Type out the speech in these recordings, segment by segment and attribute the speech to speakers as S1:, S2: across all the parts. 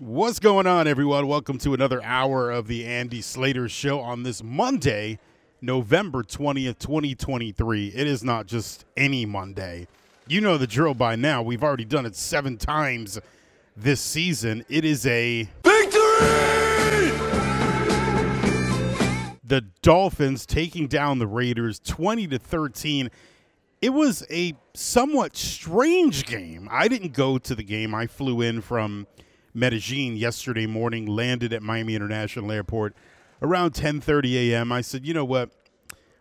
S1: What's going on, everyone? Welcome to another hour of the Andy Slater Show on this Monday, November 20th, 2023. It is not just any Monday. You know the drill by now. We've already done it seven times this season. It is a
S2: Victory!
S1: the Dolphins taking down the Raiders 20 to 13. It was a somewhat strange game. I didn't go to the game. I flew in from Medellin yesterday morning, landed at Miami International Airport around 10:30 a.m. I said, "You know what?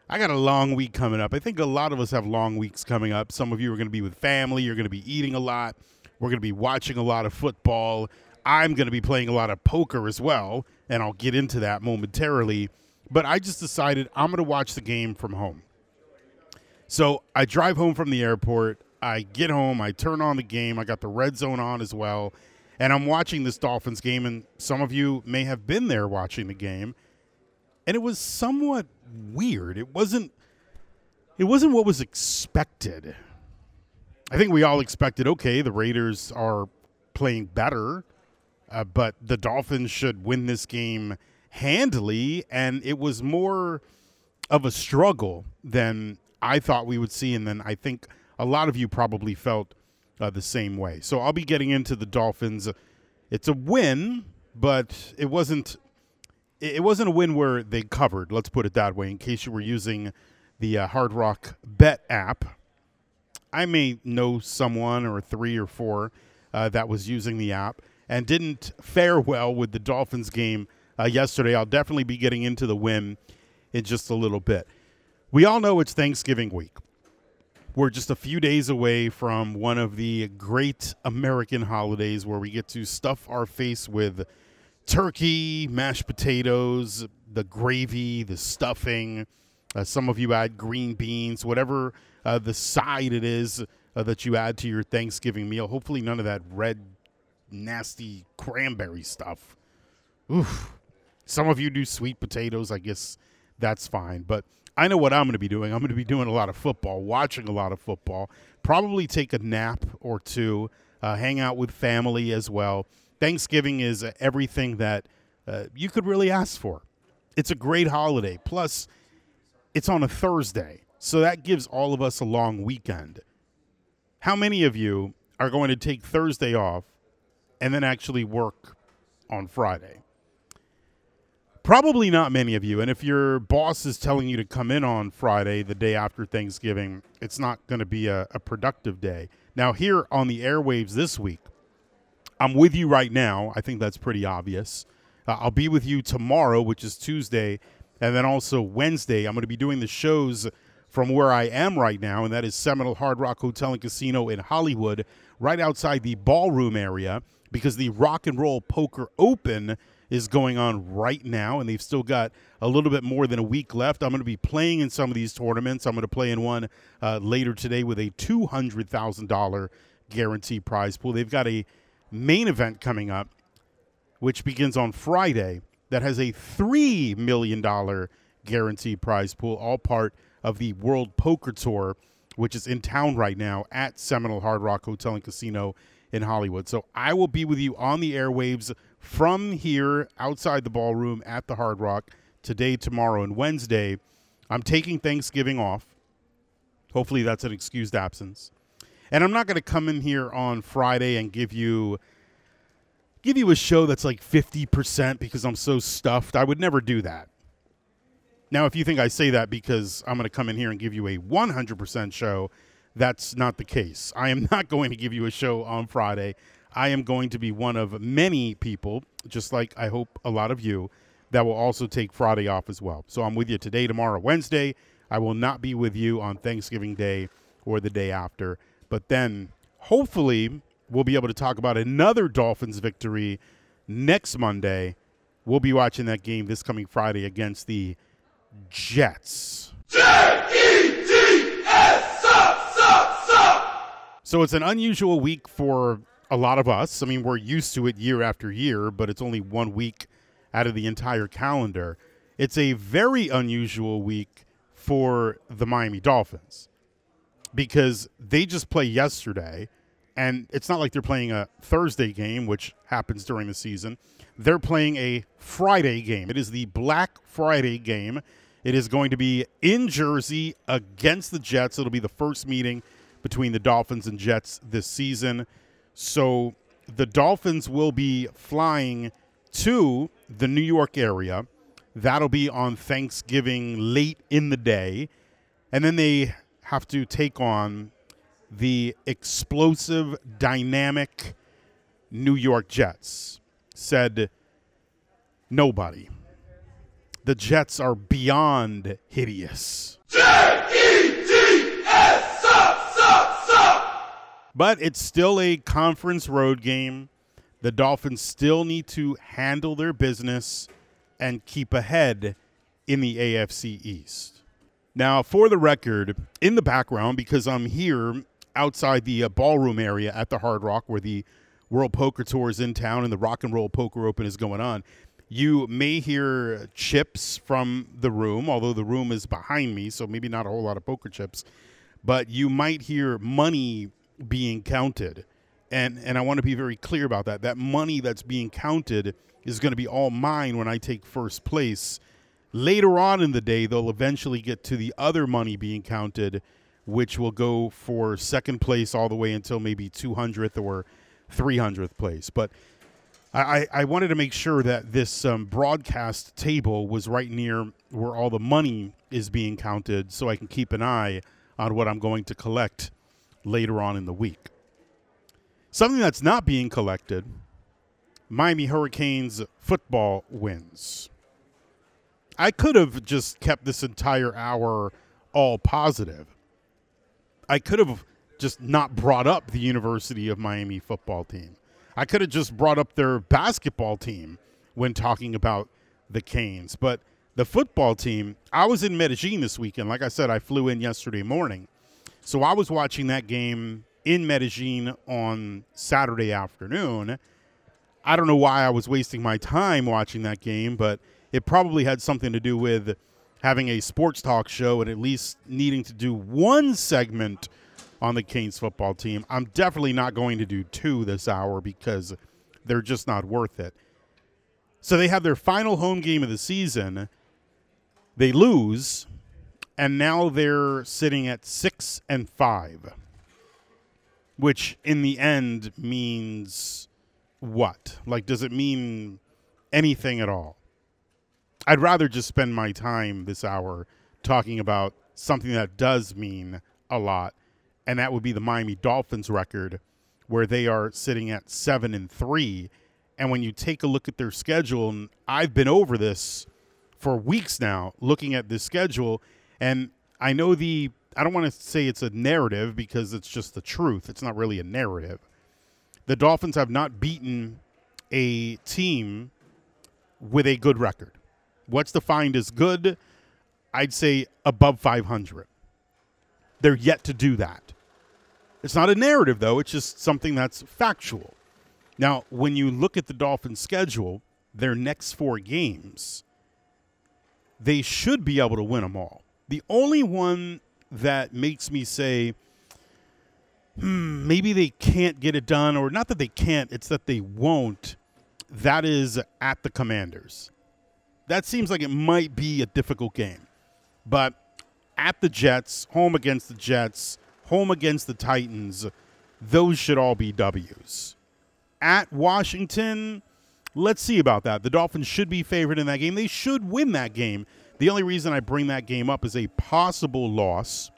S1: I got a long week coming up. I think a lot of us have long weeks coming up. Some of you are going to be with family, you're going to be eating a lot. We're going to be watching a lot of football. I'm going to be playing a lot of poker as well, and I'll get into that momentarily. But I just decided I'm going to watch the game from home. So I drive home from the airport. I get home. I turn on the game. I got the red zone on as well. And I'm watching this Dolphins game, and some of you may have been there watching the game. And it was somewhat weird. It wasn't it wasn't what was expected. I think we all expected, okay, the Raiders are playing better, uh, but the Dolphins should win this game handily. And it was more of a struggle than I thought we would see. And then I think a lot of you probably felt uh, the same way. So I'll be getting into the Dolphins. It's a win, but it wasn't. It wasn't a win where they covered. Let's put it that way. In case you were using the uh, Hard Rock Bet app, I may know someone or three or four uh, that was using the app and didn't fare well with the Dolphins game uh, yesterday. I'll definitely be getting into the win in just a little bit. We all know it's Thanksgiving week. We're just a few days away from one of the great American holidays where we get to stuff our face with turkey, mashed potatoes, the gravy, the stuffing. Uh, some of you add green beans, whatever uh, the side it is uh, that you add to your Thanksgiving meal. Hopefully, none of that red, nasty cranberry stuff. Oof. Some of you do sweet potatoes. I guess that's fine. But I know what I'm going to be doing. I'm going to be doing a lot of football, watching a lot of football, probably take a nap or two, uh, hang out with family as well. Thanksgiving is everything that uh, you could really ask for. It's a great holiday. Plus, it's on a Thursday. So that gives all of us a long weekend. How many of you are going to take Thursday off and then actually work on Friday? Probably not many of you. And if your boss is telling you to come in on Friday, the day after Thanksgiving, it's not going to be a, a, productive day. Now, here on the airwaves this week, I'm with you right now. I think that's pretty obvious. Uh, I'll be with you tomorrow, which is Tuesday, and then also Wednesday. I'm going to be doing the shows from where I am right now, and that is Seminole Hard Rock Hotel and Casino in Hollywood, right outside the ballroom area, because the Rock and Roll Poker Open is going on right now, and they've still got a little bit more than a week left. I'm going to be playing in some of these tournaments. I'm going to play in one uh, later today with a $200,000 guarantee prize pool. They've got a main event coming up, which begins on Friday, that has a $3 million guarantee prize pool, all part of the World Poker Tour, which is in town right now at Seminole Hard Rock Hotel and Casino in Hollywood. So I will be with you on the airwaves from here outside the ballroom at the Hard Rock today, tomorrow, and Wednesday. I'm taking Thanksgiving off. Hopefully, that's an excused absence. And I'm not going to come in here on Friday and give you give you a show that's like 50% because I'm so stuffed. I would never do that. Now, if you think I say that because I'm going to come in here and give you a 100% show, that's not the case. I am not going to give you a show on Friday. I am going to be one of many people, just like I hope a lot of you, that will also take Friday off as well. So I'm with you today, tomorrow, Wednesday. I will not be with you on Thanksgiving Day or the day after. But then hopefully we'll be able to talk about another Dolphins victory next Monday. We'll be watching that game this coming Friday against the Jets.
S2: J-E-T-S, sup, sup, sup.
S1: So it's an unusual week for a lot of us. I mean, we're used to it year after year, but it's only one week out of the entire calendar. It's a very unusual week for the Miami Dolphins because they just played yesterday And it's not like they're playing a Thursday game, which happens during the season. They're playing a Friday game. It is the Black Friday game. It is going to be in Jersey against the Jets. It'll be the first meeting between the Dolphins and Jets this season. So the Dolphins will be flying to the New York area. That'll be on Thanksgiving late in the day. And then they have to take on the explosive, dynamic New York Jets. Said nobody. The Jets are beyond hideous.
S2: J-E-T-S, sup, sup, sup.
S1: But it's still a conference road game. The Dolphins still need to handle their business and keep ahead in the AFC East. Now, for the record, in the background, because I'm here outside the uh, ballroom area at the Hard Rock where the World Poker Tour is in town and the Rock and Roll Poker Open is going on, you may hear chips from the room, although the room is behind me, so maybe not a whole lot of poker chips. But you might hear money being counted. And and I want to be very clear about that. That money that's being counted is going to be all mine when I take first place. Later on in the day, they'll eventually get to the other money being counted, which will go for second place all the way until maybe 200th or 300th place. But I, I wanted to make sure that this um, broadcast table was right near where all the money is being counted so I can keep an eye on what I'm going to collect later on in the week. Something that's not being collected Miami Hurricanes football wins. I could have just kept this entire hour all positive. I could have just not brought up the University of Miami football team. I could have just brought up their basketball team when talking about the Canes. But the football team, I was in Medellin this weekend. Like I said, I flew in yesterday morning. So I was watching that game in Medellin on Saturday afternoon. I don't know why I was wasting my time watching that game, but it probably had something to do with having a sports talk show and at least needing to do one segment on the Canes football team. I'm definitely not going to do two this hour because they're just not worth it. So they have their final home game of the season. They lose, and now they're sitting at six and five, which in the end means what? Like, does it mean anything at all? I'd rather just spend my time this hour talking about something that does mean a lot and that would be the Miami Dolphins record, where they are sitting at seven and three. And when you take a look at their schedule, and I've been over this for weeks now, looking at this schedule, and I know the I don't want to say it's a narrative because it's just the truth. It's not really a narrative. The Dolphins have not beaten a team with a good record. What's defined as good? I'd say above 500. They're yet to do that. It's not a narrative, though. It's just something that's factual. Now, when you look at the Dolphins' schedule, their next four games, they should be able to win them all. The only one that makes me say, hmm, maybe they can't get it done, or not that they can't, it's that they won't, that is at the Commanders. That seems like it might be a difficult game. But at the Jets, home against the Jets, home against the Titans, those should all be W's. At Washington, let's see about that. The Dolphins should be favored in that game. They should win that game. The only reason I bring that game up is a possible loss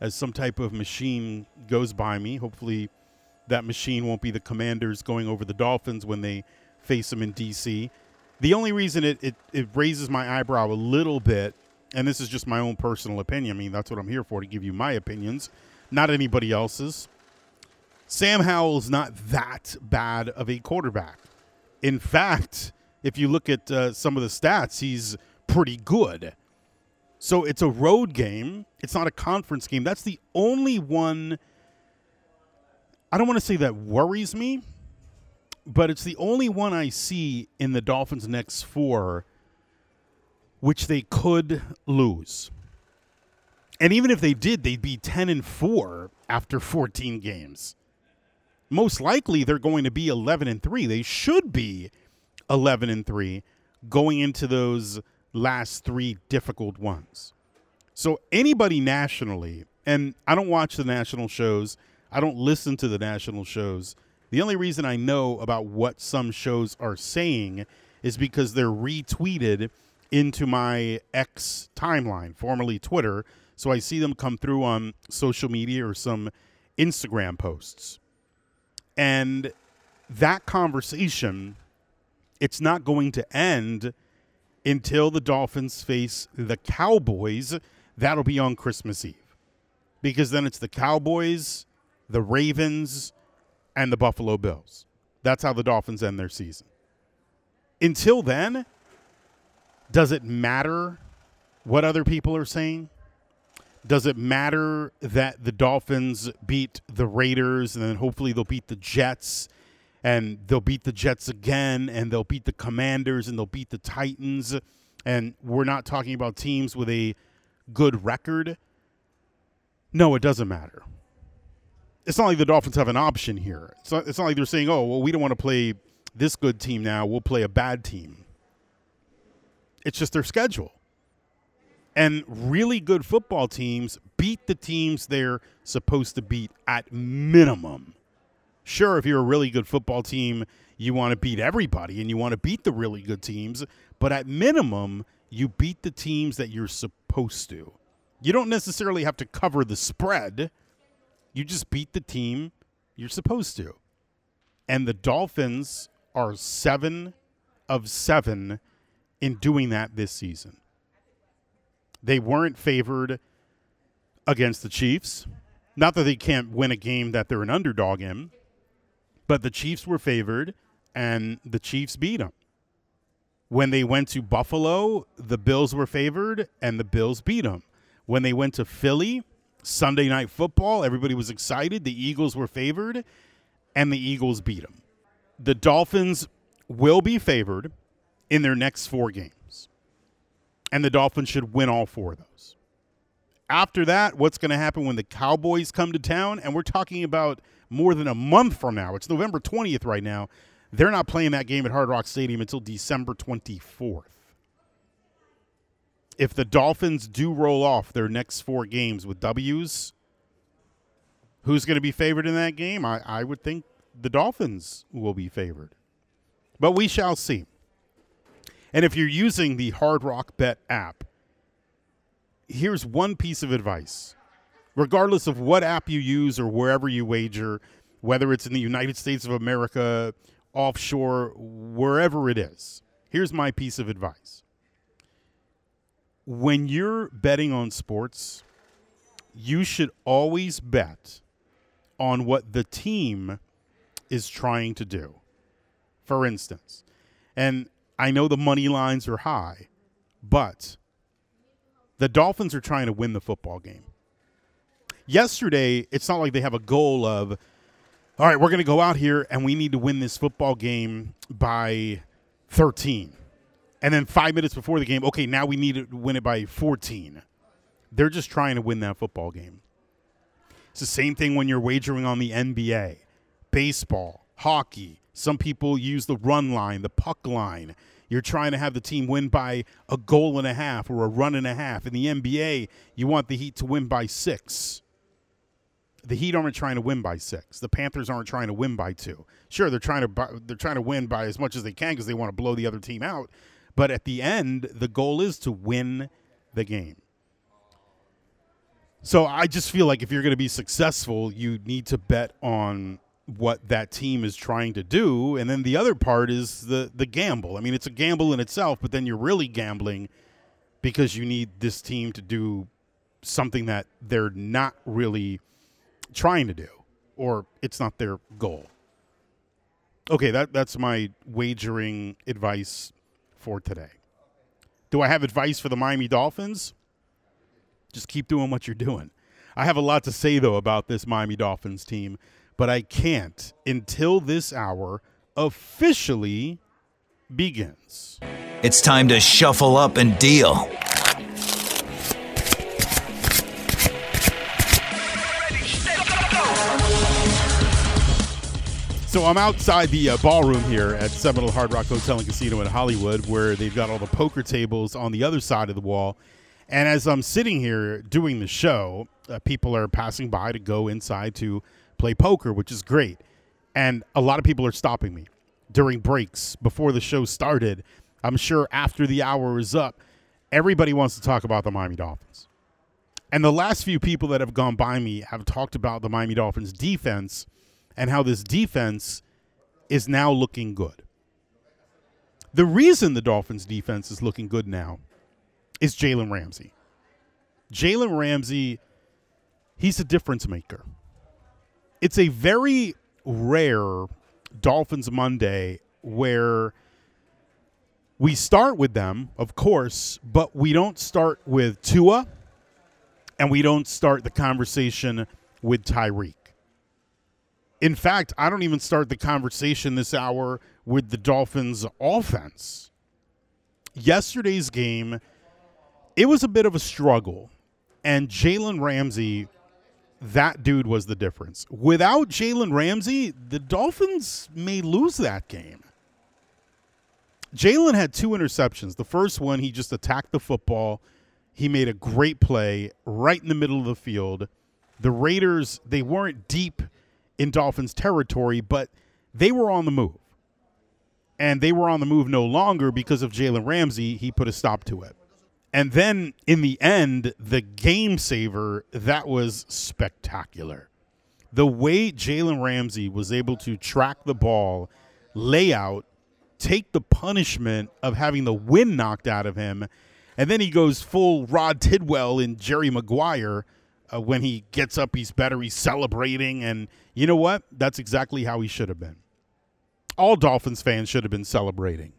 S1: as some type of machine goes by me. Hopefully, that machine won't be the commanders going over the Dolphins when they face them in D.C. The only reason it, it, it raises my eyebrow a little bit and this is just my own personal opinion. I mean, that's what I'm here for to give you my opinions, not anybody else's. Sam Howell's not that bad of a quarterback. In fact, if you look at uh, some of the stats, he's pretty good. So it's a road game. It's not a conference game. That's the only one. I don't want to say that worries me, but it's the only one I see in the Dolphins' next four which they could lose. And even if they did, they'd be 10 and 4 after 14 games. most likely they're going to be 11 and 3. They should be 11 and 3 going into those last 3 difficult ones. So anybody nationally, and I don't watch the national shows, I don't listen to the national shows. The only reason I know about what some shows are saying is because they're retweeted into my X timeline, formerly Twitter. So I see them come through on social media or some Instagram posts. And that conversation, it's not going to end until the Dolphins face the Cowboys. That'll be on Christmas Eve. Because then it's the Cowboys, the Ravens, and the Buffalo Bills. That's how the Dolphins end their season. Until then, does it matter what other people are saying? Does it matter that the Dolphins beat the Raiders and then hopefully they'll beat the Jets and they'll beat the Jets again and they'll beat the Commanders and they'll beat the Titans? And we're not talking about teams with a good record. No, it doesn't matter. It's not like the Dolphins have an option here. It's not, it's not like they're saying, oh, well, we don't want to play this good team now. We'll play a bad team. It's just their schedule. And really good football teams beat the teams they're supposed to beat at minimum. Sure, if you're a really good football team, you want to beat everybody and you want to beat the really good teams, but at minimum, you beat the teams that you're supposed to. You don't necessarily have to cover the spread. You just beat the team you're supposed to. And the Dolphins are 7 of 7 in doing that this season. They weren't favored against the Chiefs. Not that they can't win a game that they're an underdog in, but the Chiefs were favored and the Chiefs beat them. When they went to Buffalo, the Bills were favored and the Bills beat them. When they went to Philly, Sunday night football, everybody was excited. The Eagles were favored and the Eagles beat them. The Dolphins will be favored in their next four games. And the Dolphins should win all four of those. After that, what's going to happen when the Cowboys come to town? And we're talking about more than a month from now. It's November 20th right now. They're not playing that game at Hard Rock Stadium until December 24th. If the Dolphins do roll off their next four games with W's, who's going to be favored in that game? I, I would think the Dolphins will be favored. But we shall see. And if you're using the Hard Rock Bet app, here's one piece of advice. Regardless of what app you use or wherever you wager, whether it's in the United States of America, offshore, wherever it is, here's my piece of advice. When you're betting on sports, you should always bet on what the team is trying to do. For instance, and I know the money lines are high, but the Dolphins are trying to win the football game. Yesterday, it's not like they have a goal of, all right, we're going to go out here and we need to win this football game by 13. And then five minutes before the game, okay, now we need to win it by 14. They're just trying to win that football game. It's the same thing when you're wagering on the NBA, baseball, hockey. Some people use the run line, the puck line. You're trying to have the team win by a goal and a half or a run and a half. In the NBA, you want the Heat to win by six. The Heat aren't trying to win by six. The Panthers aren't trying to win by two. Sure, they're trying to they're trying to win by as much as they can because they want to blow the other team out. But at the end, the goal is to win the game. So I just feel like if you're going to be successful, you need to bet on what that team is trying to do and then the other part is the the gamble. I mean it's a gamble in itself but then you're really gambling because you need this team to do something that they're not really trying to do or it's not their goal. Okay that that's my wagering advice for today. Do i have advice for the miami dolphins? Just keep doing what you're doing. I have a lot to say though about this miami dolphins team but I can't until this hour officially begins.
S3: It's time to shuffle up and deal.
S1: So I'm outside the uh, ballroom here at Seminole Hard Rock Hotel and Casino in Hollywood, where they've got all the poker tables on the other side of the wall. And as I'm sitting here doing the show, uh, people are passing by to go inside to play poker, which is great. And a lot of people are stopping me during breaks before the show started. I'm sure after the hour is up, everybody wants to talk about the Miami Dolphins. And the last few people that have gone by me have talked about the Miami Dolphins defense and how this defense is now looking good. The reason the Dolphins defense is looking good now is Jalen Ramsey. Jalen Ramsey, he's a difference maker. It's a very rare Dolphins Monday where we start with them, of course, but we don't start with Tua and we don't start the conversation with Tyreek. In fact, I don't even start the conversation this hour with the Dolphins offense. Yesterday's game, it was a bit of a struggle. And Jalen Ramsey, that dude was the difference. Without Jalen Ramsey, the Dolphins may lose that game. Jalen had two interceptions. The first one, he just attacked the football. He made a great play right in the middle of the field. The Raiders, they weren't deep in Dolphins territory, but they were on the move. And they were on the move no longer because of Jalen Ramsey. He put a stop to it. And then in the end, the game saver, that was spectacular. The way Jalen Ramsey was able to track the ball, lay out, take the punishment of having the wind knocked out of him, and then he goes full Rod Tidwell in Jerry Maguire uh, when he gets up, he's better, he's celebrating. And you know what? That's exactly how he should have been. All Dolphins fans should have been celebrating.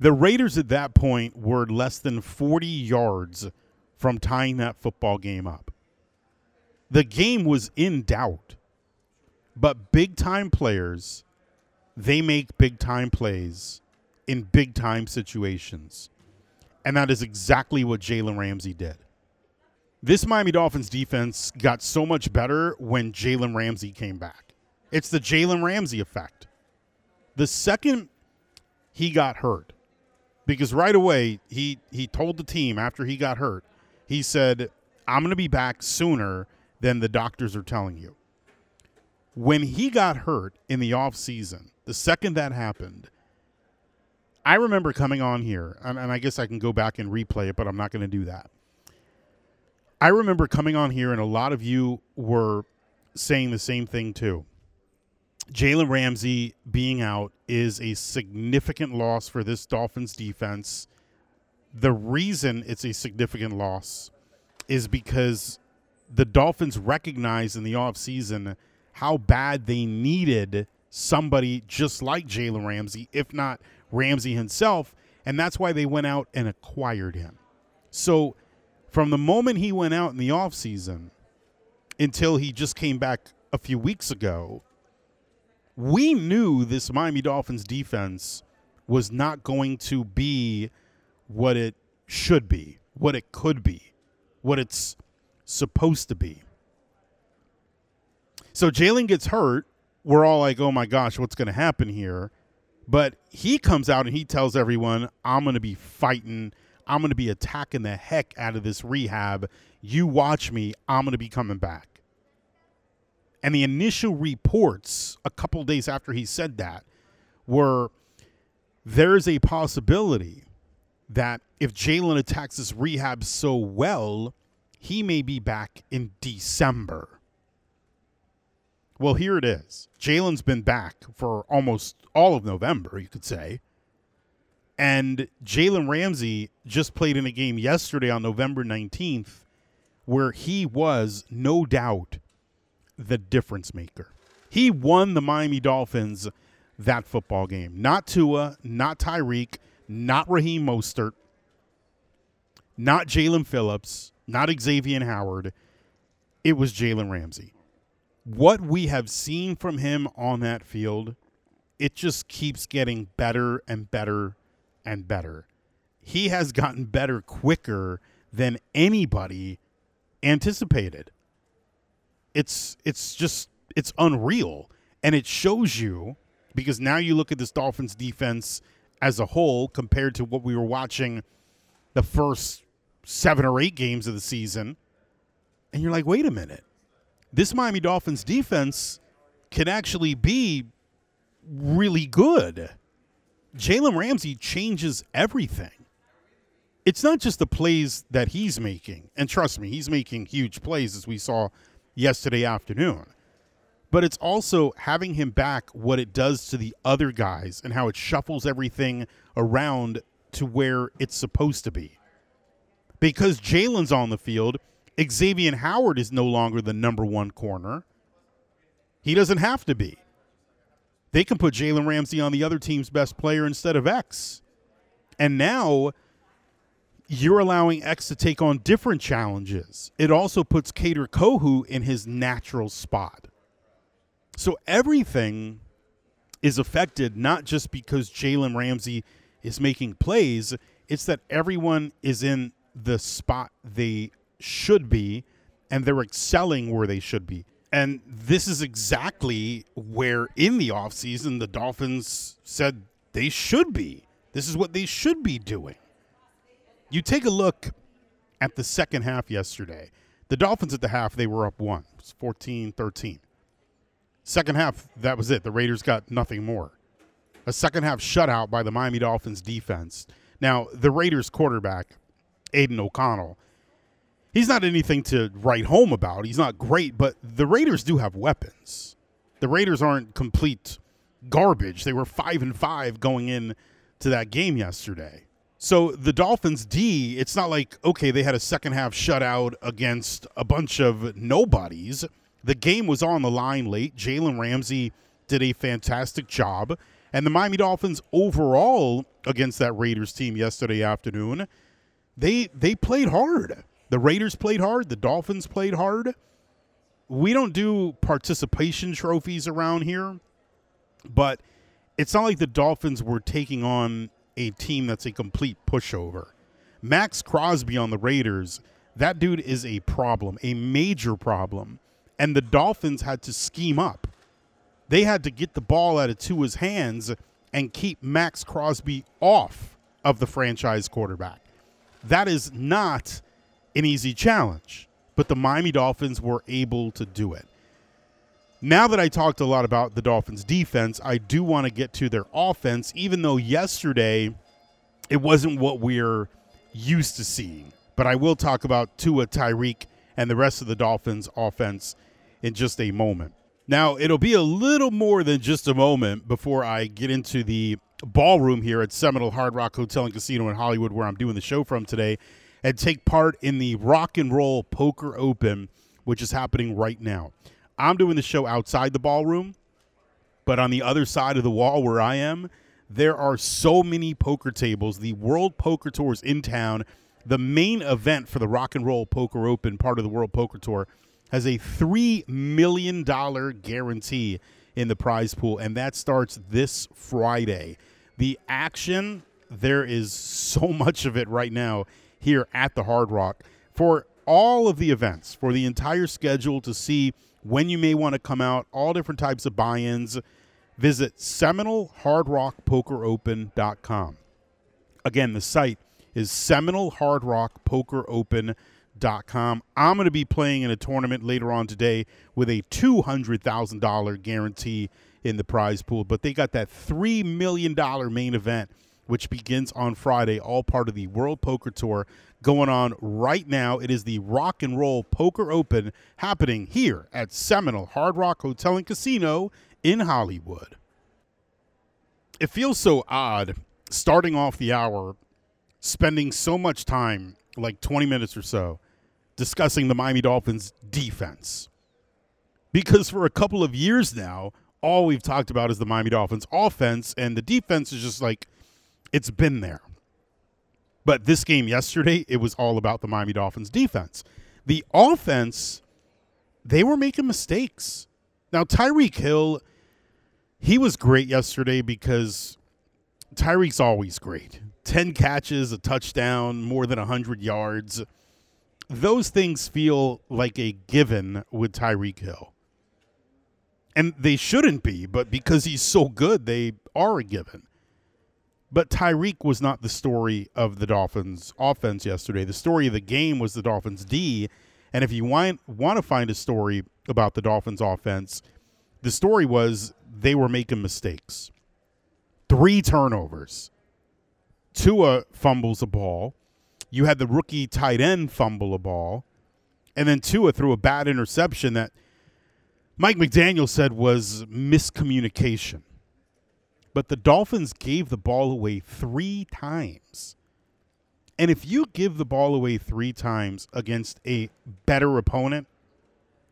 S1: The Raiders at that point were less than 40 yards from tying that football game up. The game was in doubt. But big time players, they make big time plays in big time situations. And that is exactly what Jalen Ramsey did. This Miami Dolphins defense got so much better when Jalen Ramsey came back. It's the Jalen Ramsey effect. The second he got hurt, because right away he he told the team after he got hurt, he said, "I'm going to be back sooner than the doctors are telling you." When he got hurt in the off season, the second that happened, I remember coming on here, and, and I guess I can go back and replay it, but I'm not going to do that. I remember coming on here, and a lot of you were saying the same thing too. Jalen Ramsey being out is a significant loss for this Dolphins defense. The reason it's a significant loss is because the Dolphins recognized in the offseason how bad they needed somebody just like Jalen Ramsey, if not Ramsey himself. And that's why they went out and acquired him. So from the moment he went out in the offseason until he just came back a few weeks ago, we knew this Miami Dolphins defense was not going to be what it should be, what it could be, what it's supposed to be. So Jalen gets hurt. We're all like, oh my gosh, what's going to happen here? But he comes out and he tells everyone, I'm going to be fighting. I'm going to be attacking the heck out of this rehab. You watch me. I'm going to be coming back. And the initial reports a couple days after he said that were there's a possibility that if Jalen attacks this rehab so well, he may be back in December. Well, here it is. Jalen's been back for almost all of November, you could say. And Jalen Ramsey just played in a game yesterday on November 19th where he was, no doubt, the difference maker. He won the Miami Dolphins that football game. Not Tua, not Tyreek, not Raheem Mostert, not Jaelan Phillips, not Xavier Howard. It was Jalen Ramsey what we have seen from him on that field, it just keeps getting better and better and better. He has gotten better quicker than anybody anticipated. It's it's just it's unreal and it shows you because now you look at this Dolphins defense as a whole compared to what we were watching the first 7 or 8 games of the season and you're like, "Wait a minute. This Miami Dolphins defense can actually be really good." Jalen Ramsey changes everything. It's not just the plays that he's making, and trust me, he's making huge plays as we saw yesterday afternoon. But it's also having him back what it does to the other guys and how it shuffles everything around to where it's supposed to be. Because Jalen's on the field, Xavier Howard is no longer the number one corner. He doesn't have to be. They can put Jalen Ramsey on the other team's best player instead of X. And now you're allowing X to take on different challenges. It also puts Kader Kohou in his natural spot. So everything is affected not just because Jalen Ramsey is making plays, it's that everyone is in the spot they should be and they're excelling where they should be. And this is exactly where in the offseason the Dolphins said they should be. This is what they should be doing. You take a look at the second half yesterday. The Dolphins at the half, they were up one. It was 14 13. Second half, that was it. The Raiders got nothing more. A second half shutout by the Miami Dolphins defense. Now, the Raiders quarterback, Aidan O'Connell, he's not anything to write home about. He's not great, but the Raiders do have weapons. The Raiders aren't complete garbage. They were five and five going in to that game yesterday. So the Dolphins D, it's not like okay, they had a second half shutout against a bunch of nobodies. The game was on the line late. Jalen Ramsey did a fantastic job. And the Miami Dolphins overall against that Raiders team yesterday afternoon, they they played hard. The Raiders played hard. The Dolphins played hard. We don't do participation trophies around here, but it's not like the Dolphins were taking on a team that's a complete pushover. Maxx Crosby on the Raiders, that dude is a problem, a major problem. And the Dolphins had to scheme up. They had to get the ball out of Tua's hands and keep Maxx Crosby off of the franchise quarterback. That is not an easy challenge, but the Miami Dolphins were able to do it. Now that I talked a lot about the Dolphins' defense, I do want to get to their offense, even though yesterday it wasn't what we're used to seeing. But I will talk about Tua Tyreek and the rest of the Dolphins' offense in just a moment. Now, it'll be a little more than just a moment before I get into the ballroom here at Seminole Hard Rock Hotel and Casino in Hollywood, where I'm doing the show from today, and take part in the Rock and Roll Poker Open, which is happening right now. I'm doing the show outside the ballroom, but on the other side of the wall where I am, there are so many poker tables. The World Poker Tour is in town. The main event for the Rock and Roll Poker Open, part of the World Poker Tour, has a $3 million guarantee in the prize pool, and that starts this Friday. The action, there is so much of it right now here at the Hard Rock. For all of the events, for the entire schedule to see when you may want to come out, all different types of buy ins. Visit SeminoleHardRockPokerOpen.com. Again, the site is SeminoleHardRockPokerOpen.com. I'm going to be playing in a tournament later on today with a $200,000 guarantee in the prize pool, but they got that $3 million main event, which begins on Friday, all part of the World Poker Tour going on right now. It is the Rock and Roll Poker Open happening here at Seminole Hard Rock Hotel and Casino in Hollywood. It feels so odd starting off the hour, spending so much time, like 20 minutes or so, discussing the Miami Dolphins defense. Because for a couple of years now, all we've talked about is the Miami Dolphins offense, and the defense is just like, it's been there. But this game yesterday, it was all about the Miami Dolphins defense. The offense, they were making mistakes. Now, Tyreek Hill, he was great yesterday because Tyreek's always great. 10 catches, a touchdown, more than 100 yards. those things feel like a given with Tyreek Hill. And they shouldn't be, but because he's so good, they are a given. But Tyreek was not the story of the Dolphins offense yesterday. The story of the game was the Dolphins D. And if you want, want to find a story about the Dolphins offense, the story was they were making mistakes. Three turnovers. Tua fumbles a ball. You had the rookie tight end fumble a ball. And then Tua threw a bad interception that Mike McDaniel said was miscommunication. But the Dolphins gave the ball away three times. And if you give the ball away three times against a better opponent,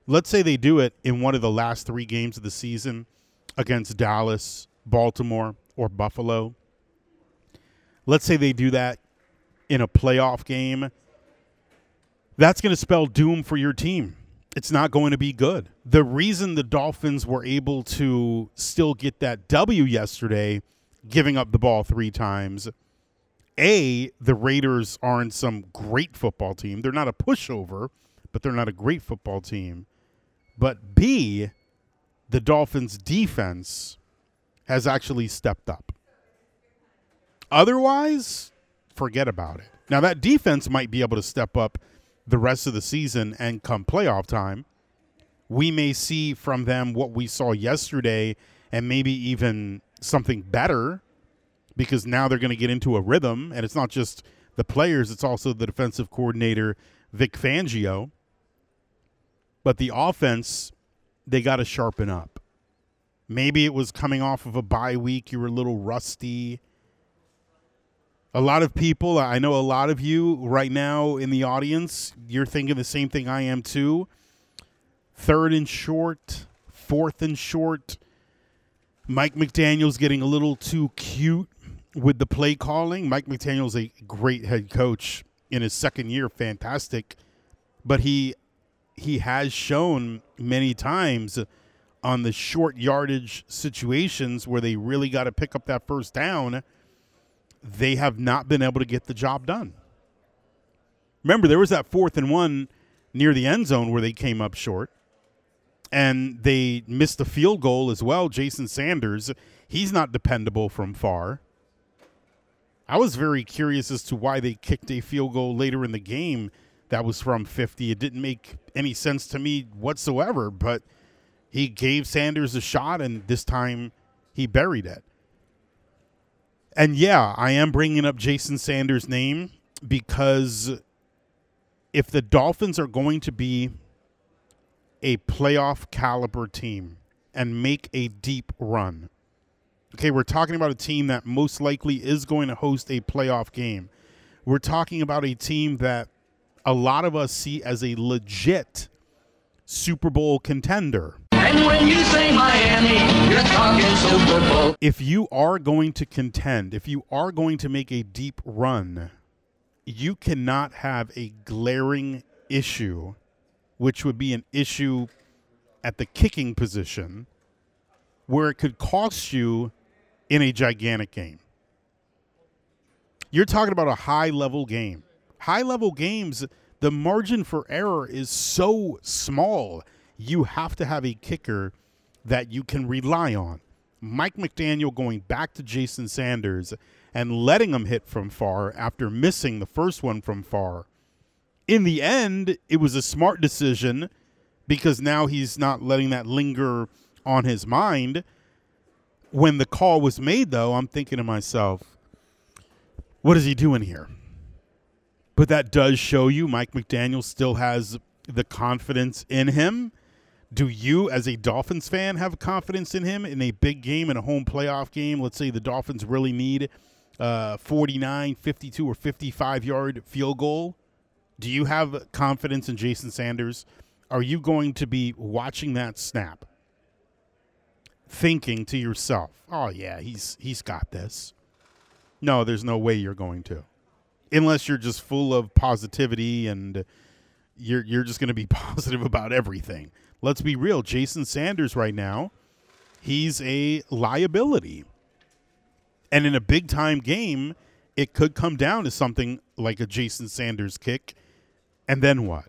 S1: let's say they do it in one of the last three games of the season against Dallas, Baltimore, or Buffalo. Let's say they do that in a playoff game. That's going to spell doom for your team. It's not going to be good. The reason the Dolphins were able to still get that W yesterday, giving up the ball three times, A, the Raiders aren't some great football team. They're not a pushover, but they're not a great football team. But B, the Dolphins' defense has actually stepped up. Otherwise, forget about it. Now, that defense might be able to step up the rest of the season and come playoff time. We may see from them what we saw yesterday and maybe even something better because now they're going to get into a rhythm. And it's not just the players, it's also the defensive coordinator, Vic Fangio. But the offense, they got to sharpen up. Maybe it was coming off of a bye week, you were a little rusty. A lot of people, I know a lot of you right now in the audience, you're thinking the same thing I am too. Third and short, fourth and short. Mike McDaniel's getting a little too cute with the play calling. Mike McDaniel's a great head coach in his second year, fantastic. But he he has shown many times on the short yardage situations where they really got to pick up that first down, they have not been able to get the job done. Remember, there was that fourth and one near the end zone where they came up short and they missed the field goal as well. Jason Sanders, he's not dependable from far. I was very curious as to why they kicked a field goal later in the game that was from 50. It didn't make any sense to me whatsoever, but he gave Sanders a shot, and this time he buried it. And yeah, I am bringing up Jason Sanders' name because if the Dolphins are going to be a playoff caliber team and make a deep run, okay, we're talking about a team that most likely is going to host a playoff game. We're talking about a team that a lot of us see as a legit Super Bowl contender.
S2: And when you say Miami, you're talking Super Bowl.
S1: If you are going to contend, if you are going to make a deep run, you cannot have a glaring issue, which would be an issue at the kicking position, where it could cost you in a gigantic game. You're talking about a high level game. High level games, the margin for error is so small. You have to have a kicker that you can rely on. Mike McDaniel going back to Jason Sanders and letting him hit from far after missing the first one from far. In the end, it was a smart decision because now he's not letting that linger on his mind. When the call was made, though, I'm thinking to myself, what is he doing here? But that does show you Mike McDaniel still has the confidence in him. Do you, as a Dolphins fan, have confidence in him in a big game, in a home playoff game? Let's say the Dolphins really need uh, 49, 52, or 55 yard field goal. Do you have confidence in Jason Sanders? Are you going to be watching that snap, thinking to yourself, "Oh yeah, he's he's got this"? No, there's no way you're going to, unless you're just full of positivity and you're you're just going to be positive about everything. Let's be real. Jason Sanders right now, he's a liability. And in a big time game, it could come down to something like a Jason Sanders kick And then what?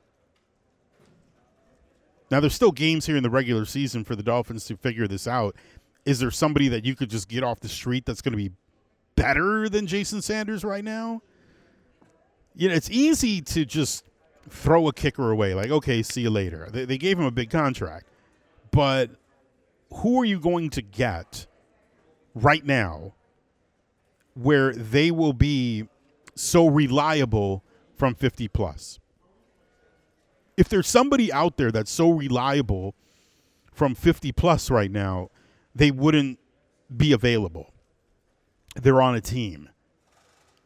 S1: Now, there's still games here in the regular season for the Dolphins to figure this out. Is there somebody that you could just get off the street that's going to be better than Jason Sanders right now? You know, it's easy to just throw a kicker away. Like, okay, see you later. They, they gave him a big contract. But who are you going to get right now where they will be so reliable from 50 plus? If there's somebody out there that's so reliable from 50 plus right now, they wouldn't be available. They're on a team.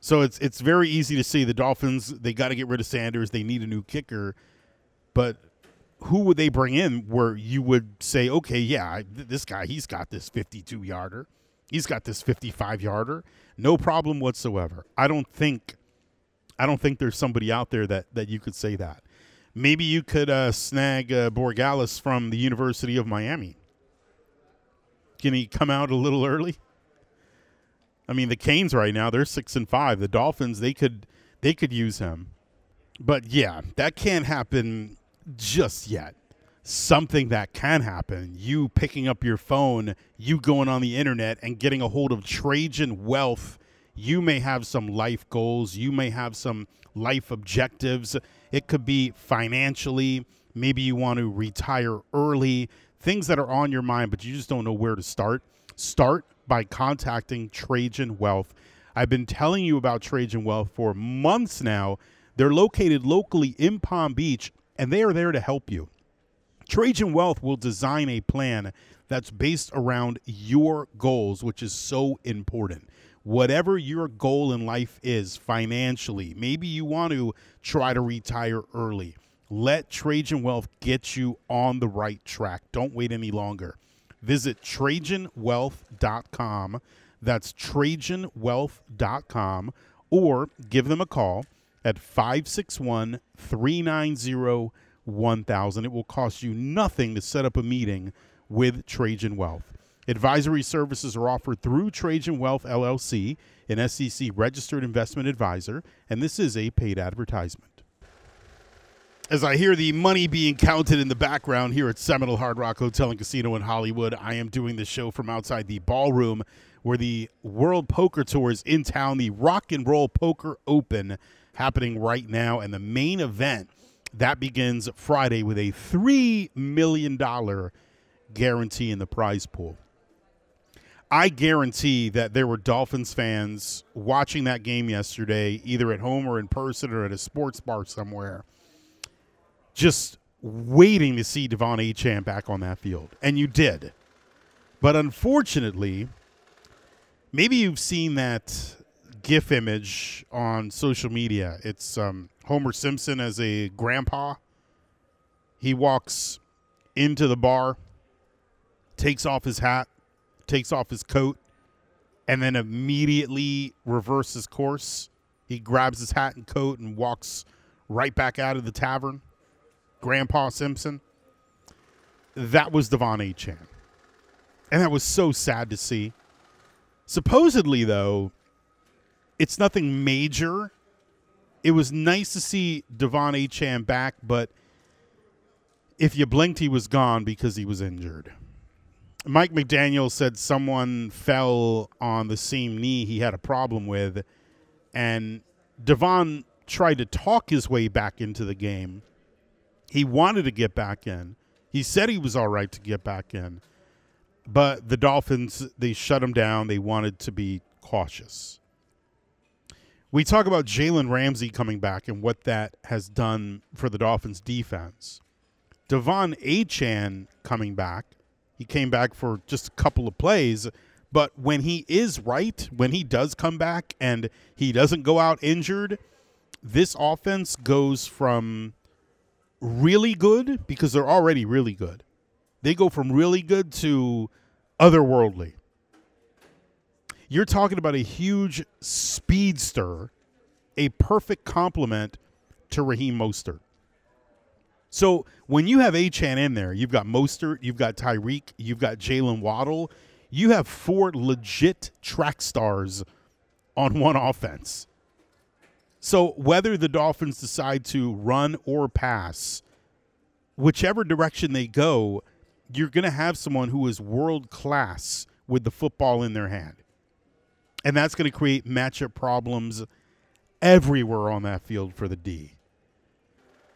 S1: So it's it's very easy to see the Dolphins, they got to get rid of Sanders, they need a new kicker, but who would they bring in where you would say, okay, yeah, this guy, he's got this 52 yarder. He's got this 55 yarder. No problem whatsoever. I don't think I don't think there's somebody out there that that you could say that. Maybe you could uh, snag uh, Borregales from the University of Miami. Can he come out a little early? I mean, the Canes right now they're six and five. The Dolphins they could they could use him, but yeah, that can't happen just yet. Something that can happen, you picking up your phone, you going on the internet and getting a hold of Trajan Wealth. You may have some life goals, you may have some life objectives. It could be financially, maybe you want to retire early, things that are on your mind, but you just don't know where to start. Start by contacting Trajan Wealth. I've been telling you about Trajan Wealth for months now. They're located locally in Palm Beach and they are there to help you. Trajan Wealth will design a plan that's based around your goals, which is so important. Whatever your goal in life is financially, maybe you want to try to retire early. Let Trajan Wealth get you on the right track. Don't wait any longer. Visit TrajanWealth.com. That's TrajanWealth.com or give them a call at 561 390 1000. It will cost you nothing to set up a meeting with Trajan Wealth. Advisory services are offered through Trajan Wealth LLC, an SEC registered investment advisor, and this is a paid advertisement. As I hear the money being counted in the background here at Seminole Hard Rock Hotel and Casino in Hollywood, I am doing the show from outside the ballroom where the World Poker Tour is in town, the Rock and Roll Poker Open happening right now. And the main event that begins Friday with a $3 million guarantee in the prize pool. I guarantee that there were Dolphins fans watching that game yesterday, either at home or in person or at a sports bar somewhere, just waiting to see De'Von Achane back on that field. And you did. But unfortunately, maybe you've seen that GIF image on social media. It's um, Homer Simpson as a grandpa. He walks into the bar, takes off his hat, takes off his coat, and then immediately reverses course. He grabs his hat and coat and walks right back out of the tavern. Grandpa Simpson. That was De'Von Achane. And that was so sad to see. Supposedly, though, it's nothing major. It was nice to see De'Von Achane back, but if you blinked, he was gone because he was injured. Mike McDaniel said someone fell on the same knee he had a problem with, and De'Von tried to talk his way back into the game. He wanted to get back in. He said he was all right to get back in, but the Dolphins they shut him down. They wanted to be cautious we talk about Jalen Ramsey coming back and what that has done for the Dolphins defense. De'Von Achane coming back. He came back for just a couple of plays, but when he is right, when he does come back and he doesn't go out injured, this offense goes from really good because they're already really good. They go from really good to otherworldly. You're talking about a huge speedster, a perfect complement to Raheem Mostert. So when you have Achane in there, you've got Mostert, you've got Tyreek, you've got Jaylen Waddle. You have four legit track stars on one offense. So whether the Dolphins decide to run or pass, whichever direction they go, you're going to have someone who is world class with the football in their hand. And that's going to create matchup problems everywhere on that field for the D.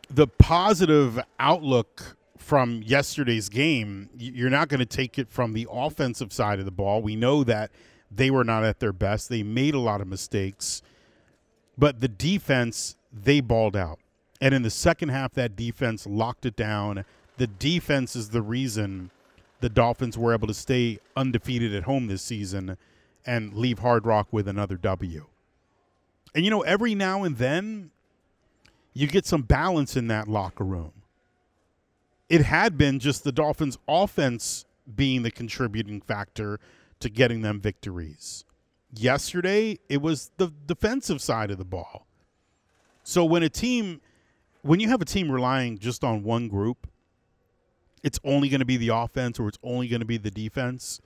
S1: The positive outlook from yesterday's game, you're not going to take it from the offensive side of the ball. We know that they were not at their best. They made a lot of mistakes. But the defense, they balled out. And in the second half, that defense locked it down. The defense is the reason the Dolphins were able to stay undefeated at home this season and leave Hard Rock with another W. And you know, every now and then you get some balance in that locker room. It had been just the Dolphins' offense being the contributing factor to getting them victories. Yesterday, it was the defensive side of the ball. So when a team, when you have a team relying just on one group, it's only going to be the offense or it's only going to be the defense.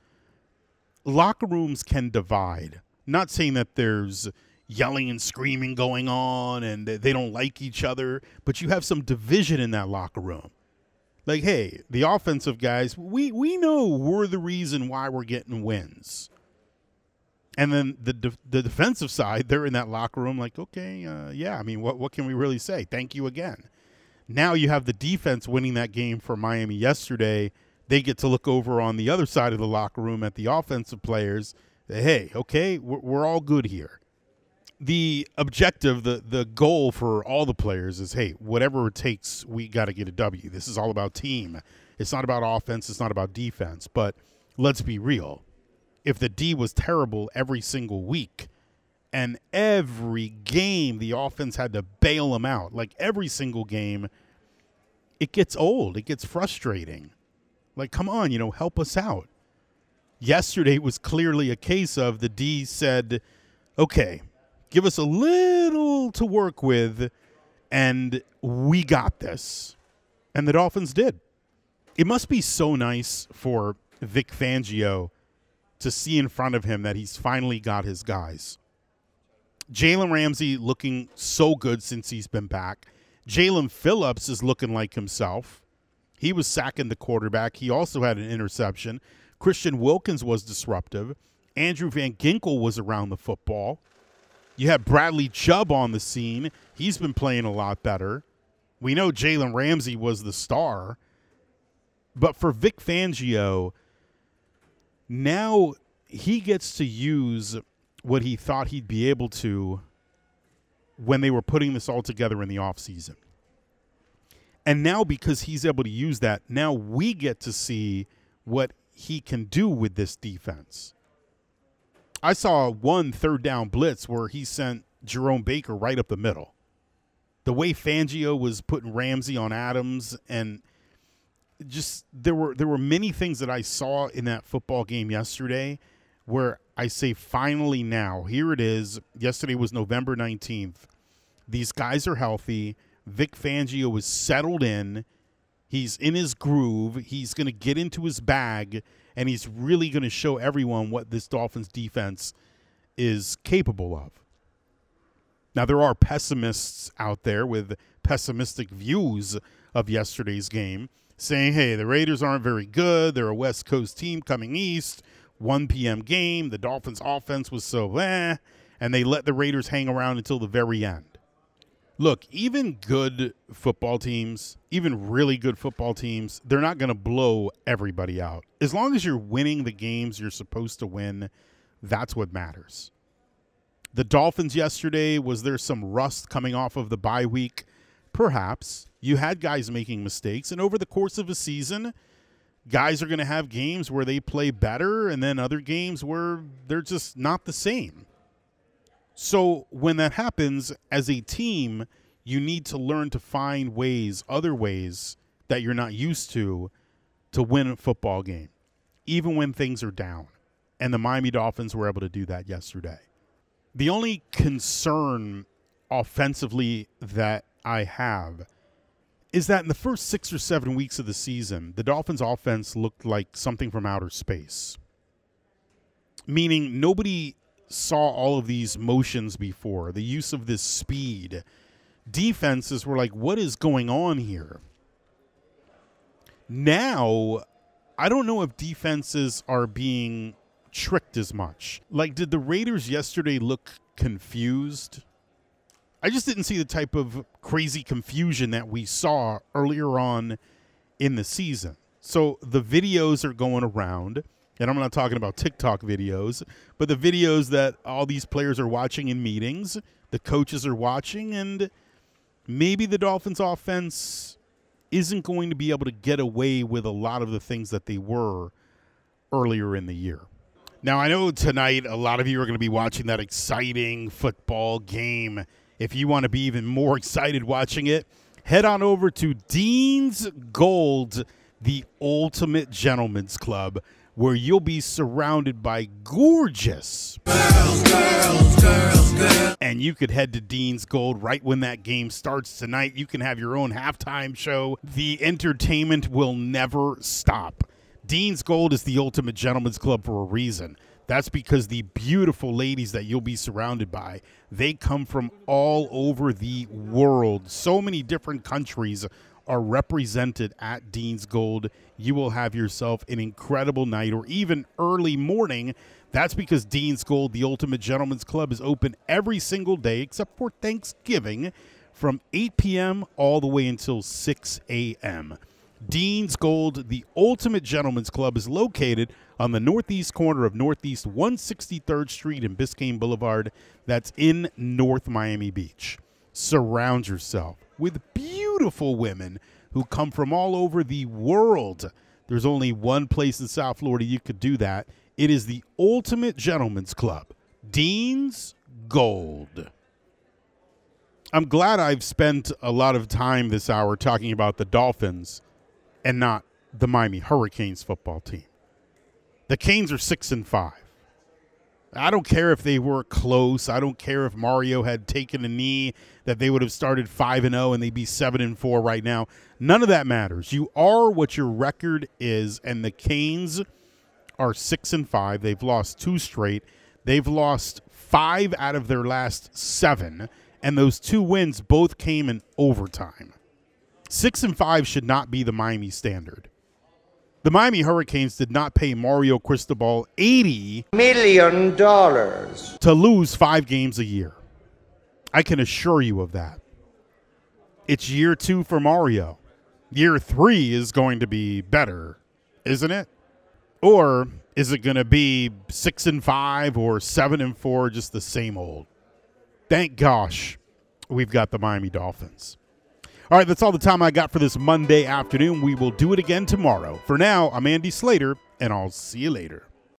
S1: Locker rooms can divide. Not saying that there's yelling and screaming going on and they don't like each other, but you have some division in that locker room. Like, hey, the offensive guys, we we know we're the reason why we're getting wins. And then the de- the defensive side, they're in that locker room, like, okay, uh, yeah. I mean, what what can we really say? Thank you again. Now you have the defense winning that game for Miami yesterday. They get to look over on the other side of the locker room at the offensive players. Hey, okay, we're, we're all good here the objective, the the goal for all the players is, hey, whatever it takes, we got to get a W. This is all about team. It's not about offense. It's not about defense. But let's be real. If the D was terrible every single week, and every game the offense had to bail them out, like every single game, it gets old. It gets frustrating. Like, come on, you know, help us out. Yesterday was clearly a case of the D said, okay, give us a little to work with, and we got this. And the Dolphins did. It must be so nice for Vic Fangio to see in front of him that he's finally got his guys. Jalen Ramsey looking so good since he's been back. Jaelan Phillips is looking like himself. He was sacking the quarterback. He also had an interception. Christian Wilkins was disruptive. Andrew Van Ginkel was around the football. You have Bradley Chubb on the scene. He's been playing a lot better. We know Jalen Ramsey was the star. But for Vic Fangio, now he gets to use what he thought he'd be able to when they were putting this all together in the offseason. And now, because he's able to use that, now we get to see what he can do with this defense. I saw one third down blitz where he sent Jerome Baker right up the middle. The way Fangio was putting Ramsey on Adams and just there were there were many things that I saw in that football game yesterday where I say finally now here it is. Yesterday was November 19th these guys are healthy. Vic Fangio is settled in. He's in his groove. He's going to get into his bag and he's really going to show everyone what this Dolphins defense is capable of. Now, there are pessimists out there with pessimistic views of yesterday's game saying, hey, the Raiders aren't very good. They're a West Coast team coming east. 1 p.m. game. The Dolphins' offense was so eh, and they let the Raiders hang around until the very end. Look, even good football teams, even really good football teams, they're not going to blow everybody out. As long as you're winning the games you're supposed to win, that's what matters. The Dolphins yesterday, was there some rust coming off of the bye week? Perhaps. You had guys making mistakes, and over the course of a season, guys are going to have games where they play better and then other games where they're just not the same. So when that happens, as a team, you need to learn to find ways, other ways that you're not used to, to win a football game, even when things are down. And the Miami Dolphins were able to do that yesterday. The only concern offensively that I have is that in the first six or seven weeks of the season, the Dolphins' offense looked like something from outer space. Meaning nobody saw all of these motions before, the use of this speed. Defenses were like, what is going on here? Now, I don't know if defenses are being tricked as much. Like, did the Raiders yesterday look confused? I just didn't see the type of crazy confusion that we saw earlier on in the season. So the videos are going around, and I'm not talking about TikTok videos, but the videos that all these players are watching in meetings, the coaches are watching, and maybe the Dolphins offense isn't going to be able to get away with a lot of the things that they were earlier in the year. Now, I know tonight a lot of you are going to be watching that exciting football game. If you want to be even more excited watching it, head on over to Dean's Gold, the ultimate gentleman's club, where you'll be surrounded by gorgeous girls, girls, girls, girls. And you could head to Dean's Gold right when that game starts tonight. You can have your own halftime show. The entertainment will never stop. Dean's Gold is the ultimate gentleman's club for a reason. That's because the beautiful ladies that you'll be surrounded by, they come from all over the world. So many different countries are represented at Dean's Gold. You will have yourself an incredible night or even early morning. That's because Dean's Gold, the Ultimate Gentleman's Club, is open every single day except for Thanksgiving from 8 p.m. all the way until 6 a.m. Dean's Gold, the Ultimate Gentleman's Club, is located on the northeast corner of Northeast 163rd Street and Biscayne Boulevard. That's in North Miami Beach. Surround yourself with beautiful women who come from all over the world. There's only one place in South Florida you could do that. It is the Ultimate Gentleman's Club, Dean's Gold. I'm glad I've spent a lot of time this hour talking about the Dolphins and not the Miami Hurricanes football team. The Canes are 6 and 5. I don't care if they were close. I don't care if Mario had taken a knee that they would have started 5 and 0 and they'd be 7 and 4 right now. None of that matters. You are what your record is and the Canes are 6 and 5. They've lost two straight. They've lost 5 out of their last 7 and those two wins both came in overtime. 6 and 5 should not be the Miami standard. The Miami Hurricanes did not pay Mario Cristobal $80
S4: million
S1: to lose five games a year. I can assure you of that. It's year two for Mario. Year three is going to be better, isn't it? Or is it going to be six and five or seven and four, just the same old? Thank gosh we've got the Miami Dolphins. All right, that's all the time I got for this Monday afternoon. We will do it again tomorrow. For now, I'm Andy Slater, and I'll see you later.